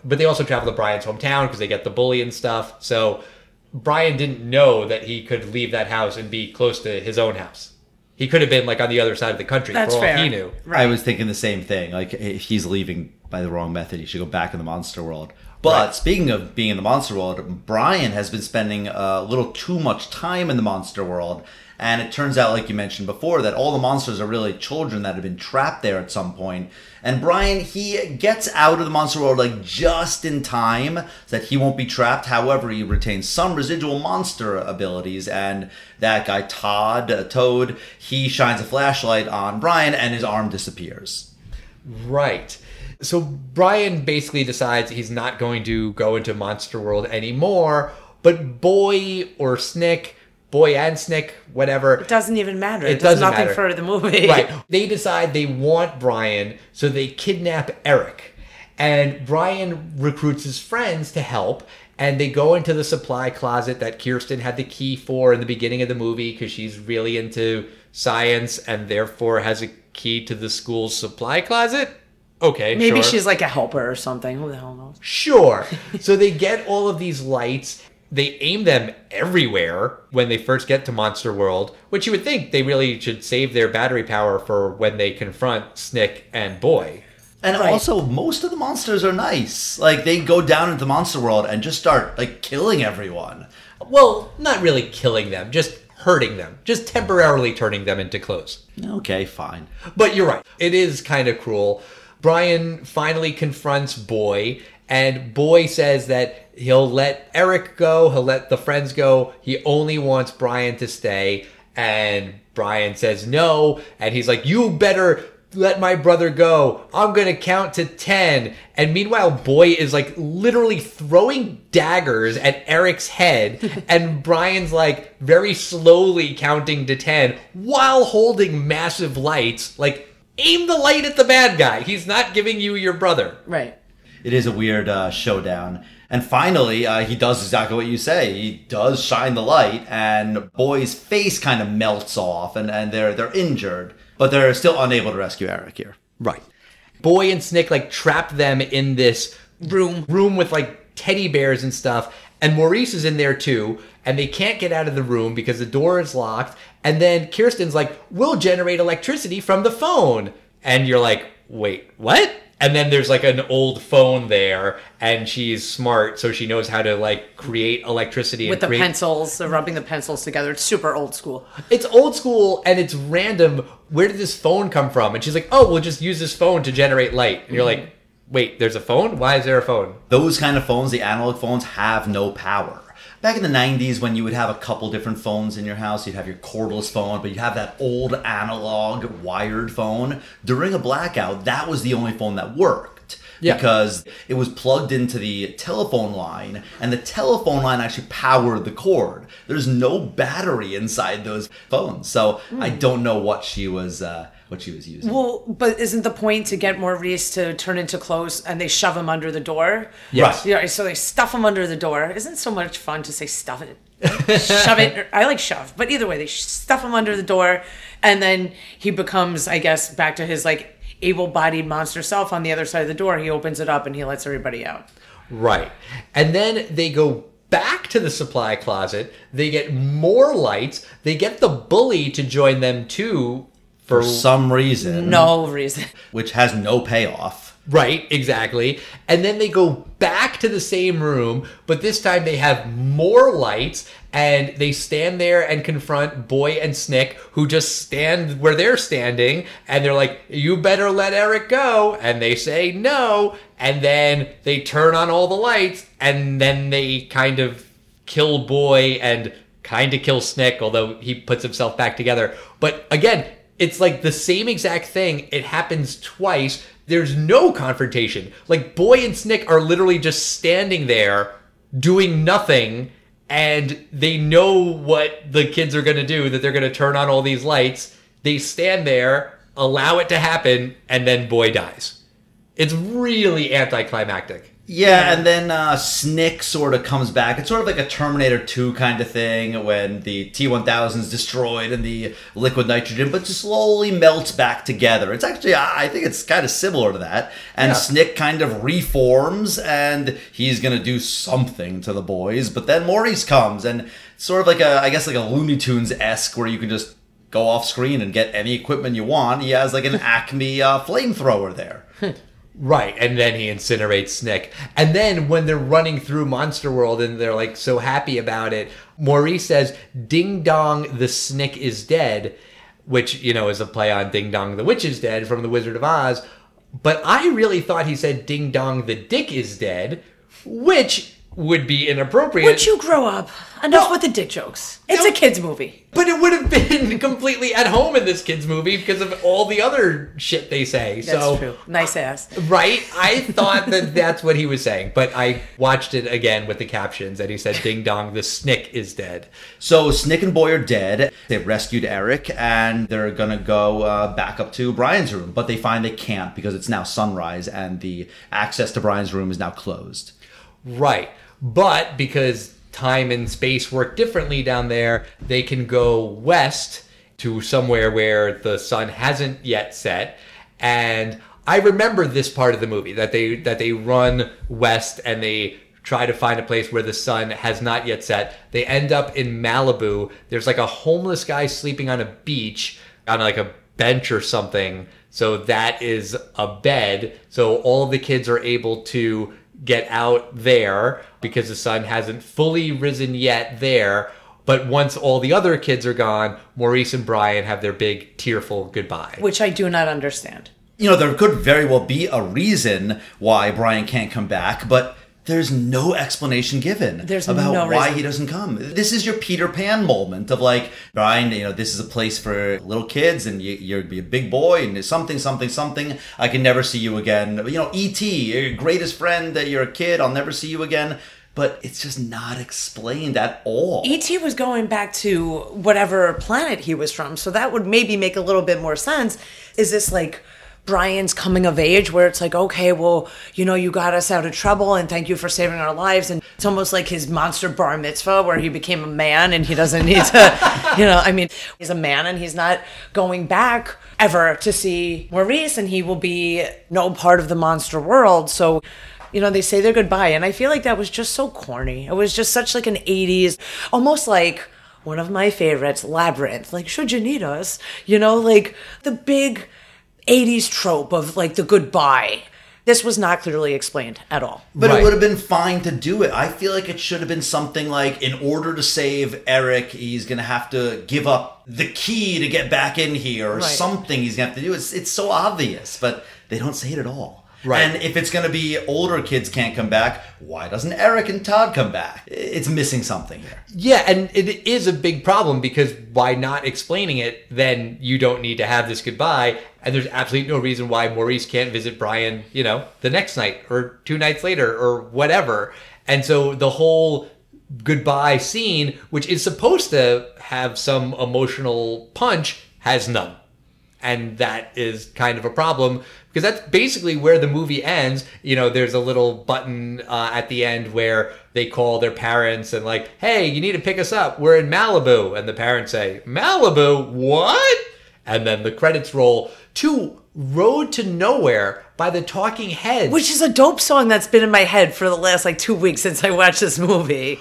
But they also travel to Brian's hometown because they get the bully and stuff. So Brian didn't know that he could leave that house and be close to his own house. He could have been like on the other side of the country That's for all fair. he knew. I was thinking the same thing. Like if he's leaving by the wrong method, he should go back in the monster world. But Right. speaking of being in the monster world, Brian has been spending uh, a little too much time in the monster world. And it turns out, like you mentioned before, that all the monsters are really children that have been trapped there at some point. And Brian, he gets out of the monster world like just in time so that he won't be trapped. However, he retains some residual monster abilities. And that guy, Todd, uh, Toad, he shines a flashlight on Brian and his arm disappears. Right. So Brian basically decides he's not going to go into Monster World anymore, but Boy or Snick, Boy and Snick, whatever. It doesn't even matter. It It, does doesn't nothing matter. for the movie. Right. They decide they want Brian, so they kidnap Eric. And Brian recruits his friends to help, and they go into the supply closet that Kirsten had the key for in the beginning of the movie because she's really into science and therefore has a key to the school's supply closet. Okay, Maybe sure. she's like a helper or something. Who the hell knows? Sure. so they get all of these lights. They aim them everywhere when they first get to Monster World, which you would think they really should save their battery power for when they confront Snick and Boy. And Right. also, most of the monsters are nice. Like they go down into the monster world and just start like killing everyone. Well, not really killing them, just hurting them, just temporarily turning them into clothes. Okay, fine. But you're right. It is kind of cruel. Brian finally confronts Boy, and Boy says that he'll let Eric go, he'll let the friends go. He only wants Brian to stay. And Brian says no, and he's like, You better let my brother go. I'm gonna count to 10. And meanwhile, Boy is like literally throwing daggers at Eric's head, and Brian's like very slowly counting to 10 while holding massive lights. Like, aim the light at the bad guy. He's not giving you your brother. Right. It is a weird uh, showdown. And finally, uh, he does exactly what you say. He does shine the light, and Boy's face kind of melts off, and, and they're they're injured, but they're still unable to rescue Eric here. Right. Boy and Snick like trap them in this Room. room with like teddy bears and stuff. And Maurice is in there too, and they can't get out of the room because the door is locked. And then Kirsten's like, "We'll generate electricity from the phone." And you're like, "Wait, what?" And then there's like an old phone there, and she's smart, so she knows how to like create electricity With and the create pencils, the rubbing the pencils together. It's super old school. it's old school and it's random. Where did this phone come from? And she's like, oh, we'll just use this phone to generate light. And you're like, mm-hmm. wait, there's a phone? Why is there a phone? Those kind of phones, the analog phones, have no power. Back in the 90s, when you would have a couple different phones in your house, you'd have your cordless phone, but you'd have that old analog wired phone. During a blackout, that was the only phone that worked. Yeah. Because it was plugged into the telephone line, and the telephone line actually powered the cord. There's no battery inside those phones, so I don't know what she was uh, what she was using. Well, but isn't the point to get Maurice to turn into clothes and they shove him under the door? Yes. Yeah, so they stuff him under the door. Isn't so much fun to say stuff it? shove it. I like shove, but either way, they stuff him under the door, and then he becomes, I guess, back to his like able-bodied monster self on the other side of the door. He opens it up and he lets everybody out. Right. And then they go back to the supply closet. They get more lights. They get the bully to join them too. For some reason, No reason. which has no payoff. Right, exactly. And then they go back to the same room, but this time they have more lights and they stand there and confront Boy and Snick, who just stand where they're standing, and they're like, You better let Eric go. And they say no. And then they turn on all the lights, and then they kind of kill Boy and kind of kill Snick, although he puts himself back together. But again, it's like the same exact thing. It happens twice. There's no confrontation. Like Boy and Snick are literally just standing there doing nothing and they know what the kids are going to do that they're going to turn on all these lights. They stand there, allow it to happen and then Boy dies. It's really anticlimactic. Yeah, and then uh, Snick sort of comes back. It's sort of like a Terminator 2 kind of thing when the T 1000 is destroyed and the liquid nitrogen, but just slowly melts back together. It's actually, I think it's kind of similar to that. And Yeah. Snick kind of reforms and he's going to do something to the boys, but then Maurice comes and sort of like a, I guess, like a Looney Tunes esque where you can just go off screen and get any equipment you want. He has like an Acme uh, flamethrower there. Right, and then he incinerates Snick. And then when they're running through Monster World and they're like so happy about it, Maurice says, Ding dong, the Snick is dead, which, you know, is a play on Ding dong, the witch is dead from The Wizard of Oz. But I really thought he said Ding dong, the dick is dead, which would be inappropriate. Would you grow up? Enough No. with the dick jokes. It's No. a kids movie. But it would have been completely at home in this kid's movie because of all the other shit they say. That's so true. Nice ass. Right? I thought that that's what he was saying, but I watched it again with the captions and he said, Ding dong, the snick is dead. So Snick and Boy are dead. They've rescued Eric, and they're gonna go uh, back up to Brian's room, but they find they can't because it's now sunrise, and the access to Brian's room is now closed. Right. But because time and space work differently down there, they can go west to somewhere where the sun hasn't yet set. And I remember this part of the movie that they that they run west and they try to find a place where the sun has not yet set. They end up in Malibu. There's like a homeless guy sleeping on a beach on like a bench or something. So that is a bed. So all the kids are able to get out there because the sun hasn't fully risen yet there. But once all the other kids are gone, Maurice and Brian have their big tearful goodbye. Which I do not understand. You know, there could very well be a reason why Brian can't come back, but there's no explanation given There's about no why reason. he doesn't come. This is your Peter Pan moment of like, Brian, you know, this is a place for little kids and you, you're be a big boy and something, something, something. I can never see you again. You know, E.T., your greatest friend, that you're a kid, I'll never see you again. But it's just not explained at all. E.T. was going back to whatever planet he was from, so that would maybe make a little bit more sense. Is this like Brian's coming of age where it's like, okay, well, you know, you got us out of trouble and thank you for saving our lives. And it's almost like his monster bar mitzvah where he became a man and he doesn't need to, you know, I mean, he's a man and he's not going back ever to see Maurice and he will be no part of the monster world. So, you know, they say their goodbye. And I feel like that was just so corny. It was just such like an 80s, almost like one of my favorites, Labyrinth. Like, should you need us? You know, like the big 80s trope of like the goodbye. This was not clearly explained at all. But Right. it would have been fine to do it. I feel like it should have been something like, in order to save Eric, he's gonna have to give up the key to get back in here, or Right. something he's gonna have to do. It's it's so obvious, but they don't say it at all. Right. And if it's gonna be older kids can't come back, why doesn't Eric and Todd come back? It's missing something here. Yeah, and it is a big problem because by not explaining it, then you don't need to have this goodbye. And there's absolutely no reason why Maurice can't visit Brian, you know, the next night or two nights later or whatever. And so the whole goodbye scene, which is supposed to have some emotional punch, has none. And that is kind of a problem because that's basically where the movie ends. You know, there's a little button uh, at the end where they call their parents and, like, hey, you need to pick us up. We're in Malibu. And the parents say, Malibu? What? And then the credits roll to Road to Nowhere by the Talking Heads. Which is a dope song that's been in my head for the last like two weeks since I watched this movie.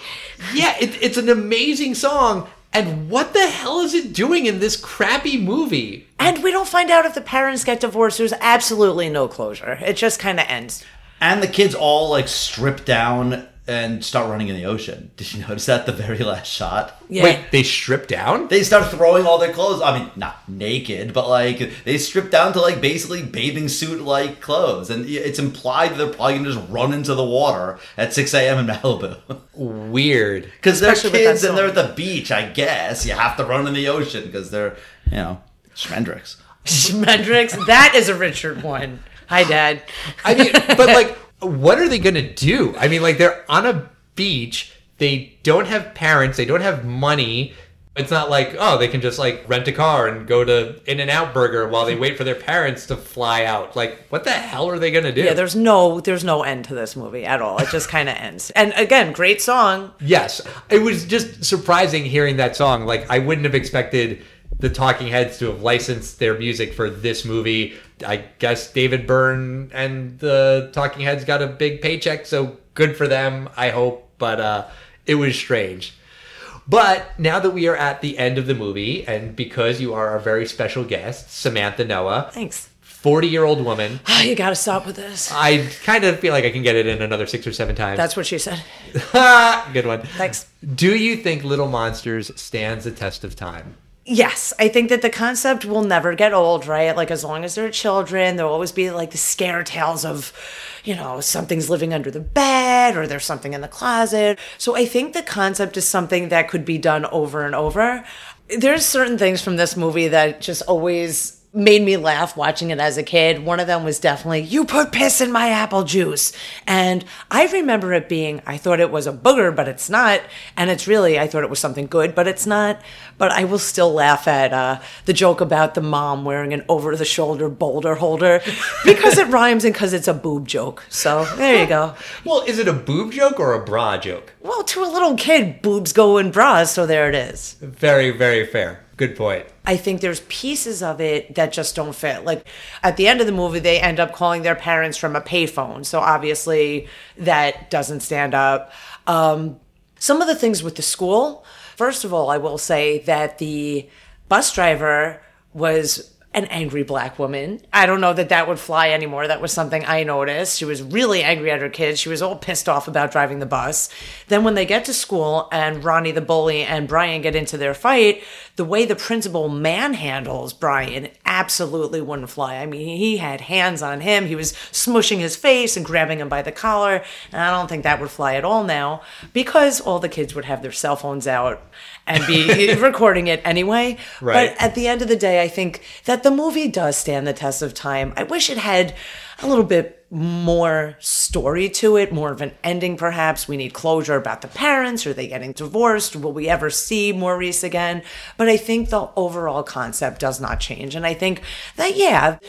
Yeah, it, it's an amazing song. And what the hell is it doing in this crappy movie? And we don't find out if the parents get divorced. There's absolutely no closure. It just kind of ends. And the kids all like strip down and start running in the ocean. Did you notice that the very last shot? Yeah. Wait, they strip down? They start throwing all their clothes. I mean, not naked, but like they strip down to like basically bathing suit like clothes, and it's implied that they're probably gonna just run into the water at 6 a.m. in Malibu Weird. because they're Especially with that kids and they're at the beach. I guess you have to run in the ocean because they're you know Schmendricks. Schmendricks, that is a Richard one. Hi, Dad. I mean, but like, what are they gonna do? I mean, like, they're on a beach. They don't have parents. They don't have money. It's not like oh, they can just like rent a car and go to In and Out Burger while they wait for their parents to fly out. Like, what the hell are they gonna do? Yeah, there's no there's no end to this movie at all. It just kind of ends. And again, great song. Yes, it was just surprising hearing that song. Like, I wouldn't have expected the Talking Heads to have licensed their music for this movie. I guess David Byrne and the Talking Heads got a big paycheck, so good for them, I hope. But uh, it was strange. But now that we are at the end of the movie, and because you are our very special guest, Samantha Noah, Thanks. 40 year old woman, Oh, you got to stop with this. I kind of feel like I can get it in another six or seven times. That's what she said. good one. Thanks. Do you think Little Monsters stands the test of time? Yes, I think that the concept will never get old, right? Like as long as there are children, there'll always be like the scare tales of, you know, something's living under the bed or there's something in the closet. So I think the concept is something that could be done over and over. There's certain things from this movie that just always made me laugh watching it as a kid. One of them was definitely, you put piss in my apple juice. And I remember it being, I thought it was a booger, but it's not. And it's really, I thought it was something good, but it's not. But I will still laugh at uh, the joke about the mom wearing an over the shoulder boulder holder because it rhymes and because it's a boob joke. So there you go. Well, is it a boob joke or a bra joke? Well, to a little kid, boobs go in bras, so there it is. Very, very fair. Good point. I think there's pieces of it that just don't fit. Like at the end of the movie, they end up calling their parents from a payphone. So obviously that doesn't stand up. Um, some of the things with the school, first of all, I will say that the bus driver was an angry black woman. I don't know that that would fly anymore. That was something I noticed. She was really angry at her kids. She was all pissed off about driving the bus. Then when they get to school and Ronnie the bully and Brian get into their fight, the way the principal manhandles Brian absolutely wouldn't fly. I mean, he had hands on him. He was smushing his face and grabbing him by the collar. And I don't think that would fly at all now because all the kids would have their cell phones out and be recording it anyway. Right. But at the end of the day, I think that the movie does stand the test of time. I wish it had a little bit more story to it, more of an ending perhaps. We need closure about the parents. Are they getting divorced? Will we ever see Maurice again? But I think the overall concept does not change. And I think that, yeah,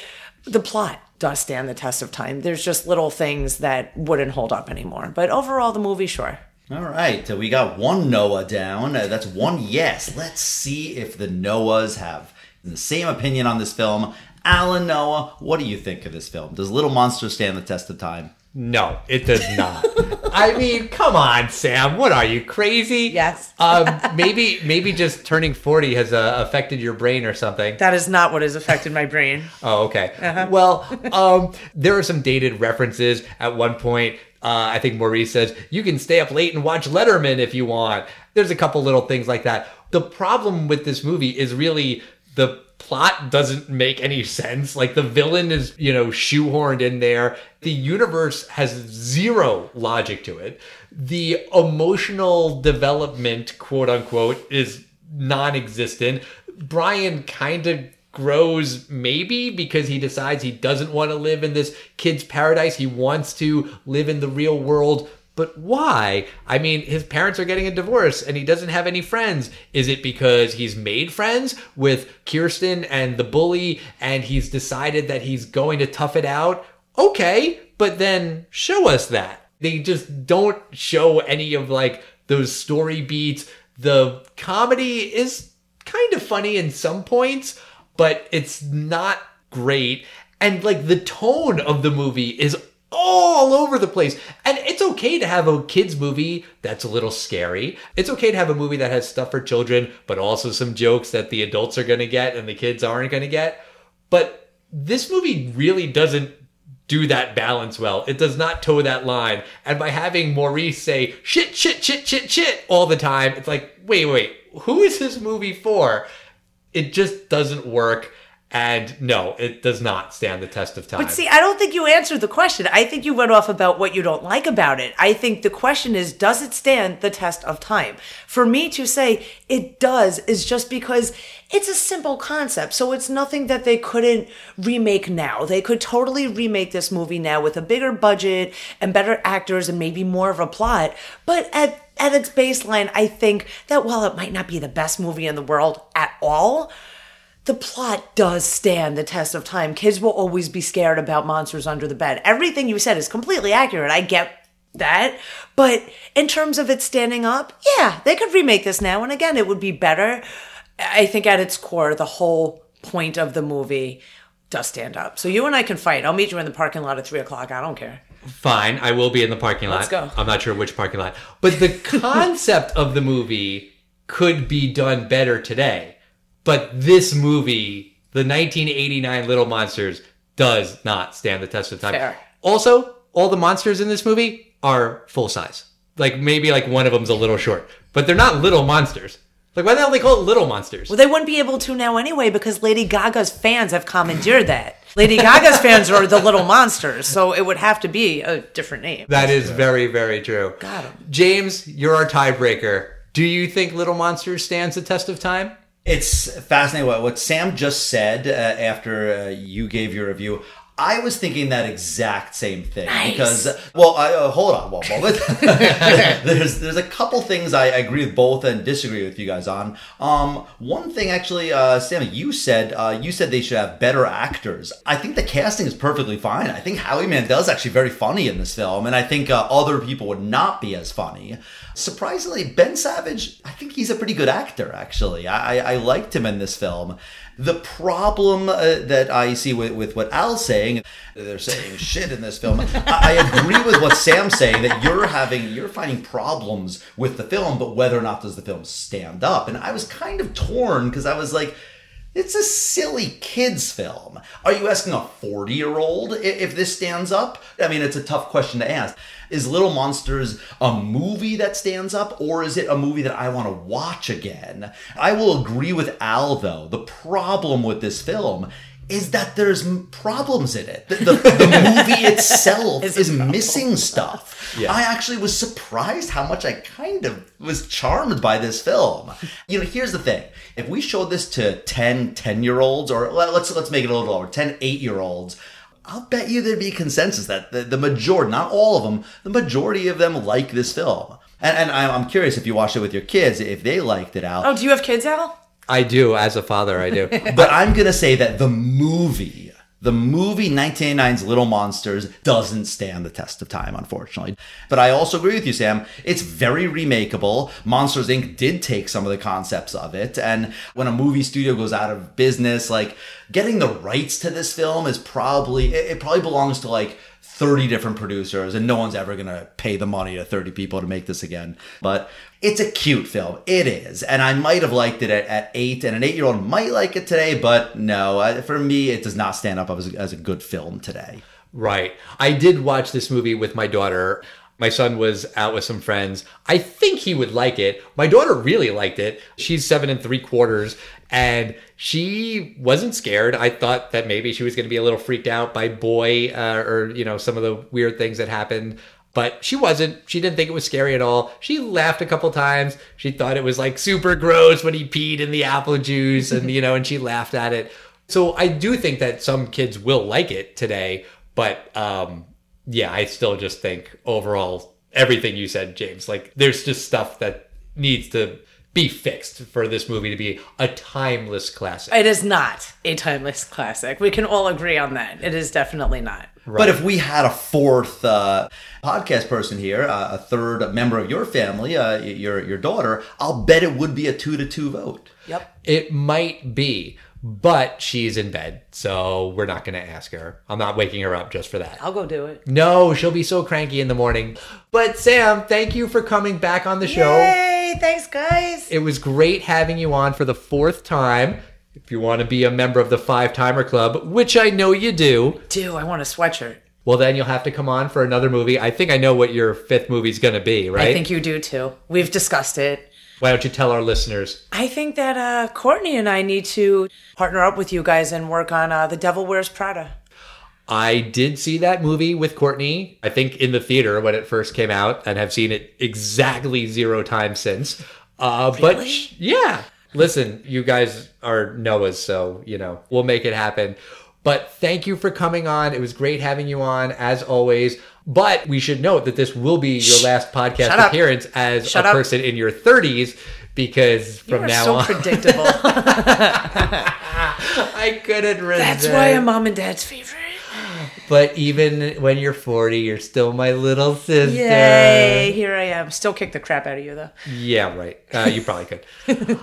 the plot does stand the test of time. There's just little things that wouldn't hold up anymore. But overall, the movie, sure. All right, we got one Noah down. Uh, that's one yes. Let's see if the Noahs have the same opinion on this film. Alan Noah, what do you think of this film? Does Little Monster stand the test of time? No, it does not. I mean, come on, Sam. What are you crazy? Yes. um, maybe, maybe just turning forty has uh, affected your brain or something. That is not what has affected my brain. Oh, okay. Well, um, there are some dated references. At one point, uh, I think Maurice says, You can stay up late and watch Letterman if you want. There's a couple little things like that. The problem with this movie is really the plot doesn't make any sense. Like the villain is, you know, shoehorned in there. The universe has zero logic to it. The emotional development, quote unquote, is non existent. Brian kind of grows maybe because he decides he doesn't want to live in this kid's paradise. He wants to live in the real world. But why? I mean, his parents are getting a divorce and he doesn't have any friends. Is it because he's made friends with Kirsten and the bully and he's decided that he's going to tough it out? Okay, but then show us that. They just don't show any of like those story beats. The comedy is kind of funny in some points, but it's not great. And like the tone of the movie is all over the place. And it's okay to have a kids movie that's a little scary. It's okay to have a movie that has stuff for children, but also some jokes that the adults are going to get and the kids aren't going to get. But this movie really doesn't do that balance well. It does not toe that line. And by having Maurice say shit, shit, shit, shit, shit all the time, it's like, wait, wait, who is this movie for? It just doesn't work. And no, it does not stand the test of time. But see, I don't think you answered the question. I think you went off about what you don't like about it. I think the question is, does it stand the test of time? For me to say it does is just because it's a simple concept. So it's nothing that they couldn't remake now. They could totally remake this movie now with a bigger budget and better actors and maybe more of a plot. But at at its baseline, I think that while it might not be the best movie in the world at all, the plot does stand the test of time. Kids will always be scared about monsters under the bed. Everything you said is completely accurate. I get that. But in terms of it standing up, yeah, they could remake this now. And again, it would be better. I think at its core, the whole point of the movie does stand up. So you and I can fight. I'll meet you in the parking lot at three o'clock. I don't care. Fine, I will be in the parking lot. Let's go. I'm not sure which parking lot. But the concept of the movie could be done better today. But this movie, the 1989 Little Monsters, does not stand the test of time. Fair. Also, all the monsters in this movie are full size. Like maybe like one of them's a little short, but they're not little monsters. Like why the hell they call it little monsters? Well, they wouldn't be able to now anyway because Lady Gaga's fans have commandeered that. Lady Gaga's fans are the little monsters, so it would have to be a different name. That is very, very true. Got 'em. James, you're our tiebreaker. Do you think Little Monsters stands the test of time? It's fascinating what, what Sam just said uh, after uh, you gave your review. I was thinking that exact same thing Nice. because, well, I, uh, hold on one moment. there's there's a couple things I agree with both and disagree with you guys on. Um, one thing actually, uh, Sam, you said uh, you said they should have better actors. I think the casting is perfectly fine. I think Howie Mandel's actually very funny in this film, and I think uh, other people would not be as funny. Surprisingly, Ben Savage, I think he's a pretty good actor. Actually, I, I, I liked him in this film. The problem uh, that I see with, with what Al's saying, they're saying shit in this film. I, I agree with what Sam's saying that you're having, you're finding problems with the film, but whether or not does the film stand up? And I was kind of torn because I was like, it's a silly kids film. Are you asking a 40 year old if this stands up? I mean, it's a tough question to ask. Is Little Monsters a movie that stands up, or is it a movie that I want to watch again? I will agree with Al, though. The problem with this film is that there's problems in it. The, the, the movie itself Is is missing stuff. I actually was surprised how much I kind of was charmed by this film. You know, here's the thing. If we showed this to 10, 10 year olds, or let- let's let's make it a little lower, 10, 8 year olds, I'll bet you there'd be consensus that the, the majority, not all of them, the majority of them like this film. And, and I'm I'm curious if you watched it with your kids, if they liked it out. Oh, do you have kids, Al? I do, as a father, I do. But I'm gonna say that the movie, the movie 1989's Little Monsters doesn't stand the test of time, unfortunately. But I also agree with you, Sam. It's very remakeable. Monsters Inc. did take some of the concepts of it, and when a movie studio goes out of business, like getting the rights to this film is probably it, it probably belongs to like 30 different producers and no one's ever going to pay the money to 30 people to make this again. But it's a cute film. It is. And I might have liked it at, at eight and an eight year old might like it today, but no, for me, it does not stand up as, as a good film today. Right. I did watch this movie with my daughter. My son was out with some friends. I think he would like it. My daughter really liked it. She's seven and three quarters, and she wasn't scared. I thought that maybe she was going to be a little freaked out by Boy uh, or, you know, some of the weird things that happened. But she wasn't. She didn't think it was scary at all. She laughed a couple times. She thought it was like super gross when he peed in the apple juice and, you know, and she laughed at it. So I do think that some kids will like it today, but um, yeah, I still just think overall everything you said, James. Like, there's just stuff that needs to be fixed for this movie to be a timeless classic. It is not a timeless classic. We can all agree on that. It is definitely not. But if we had a fourth uh, podcast person here, uh, a third member of your family, uh, your your daughter, I'll bet it would be a two to two vote. Yep. It might be, but she's in bed, so we're not going to ask her. I'm not waking her up just for that. I'll go do it. No, she'll be so cranky in the morning. But Sam, thank you for coming back on the show. Yay! Thanks, guys. It was great having you on for the fourth time. If you want to be a member of the Five Timer Club, which I know you do, Do I want a sweatshirt? well, then you'll have to come on for another movie. I think I know what your fifth movie's going to be, right? I think you do too. We've discussed it. Why don't you tell our listeners? I think that uh, Courtney and I need to partner up with you guys and work on uh, The Devil Wears Prada. I did see that movie with Courtney, I think in the theater when it first came out, and have seen it exactly zero times since. Uh, But Really? sh- yeah, listen, you guys are Noah's, so, you know, we'll make it happen. But thank you for coming on. It was great having you on, as always. But we should note that this will be your last podcast Shut up. appearance as Shut a up. person in your 30s, because from now so on, predictable. I couldn't resist. That's why I'm mom and dad's favorite. But even when you're 40, you're still my little sister. Yay! Here I am. Still kick the crap out of you though. Yeah, right. Uh, you probably could.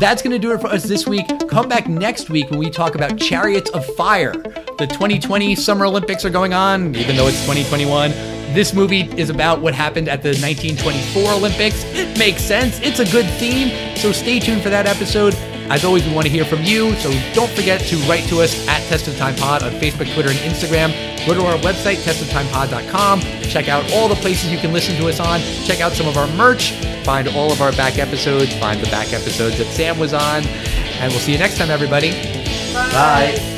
That's going to do it for us this week. Come back next week when we talk about Chariots of Fire. The 2020 Summer Olympics are going on, even though it's 2021. This movie is about what happened at the 1924 Olympics. It makes sense. It's a good theme. So stay tuned for that episode. As always, we want to hear from you, so don't forget to write to us at Test of Time Pod on Facebook, Twitter, and Instagram. Go to our website, testoftimepod.com. Check out all the places you can listen to us on. Check out some of our merch. Find all of our back episodes. Find the back episodes that Sam was on. And we'll see you next time, everybody. Bye.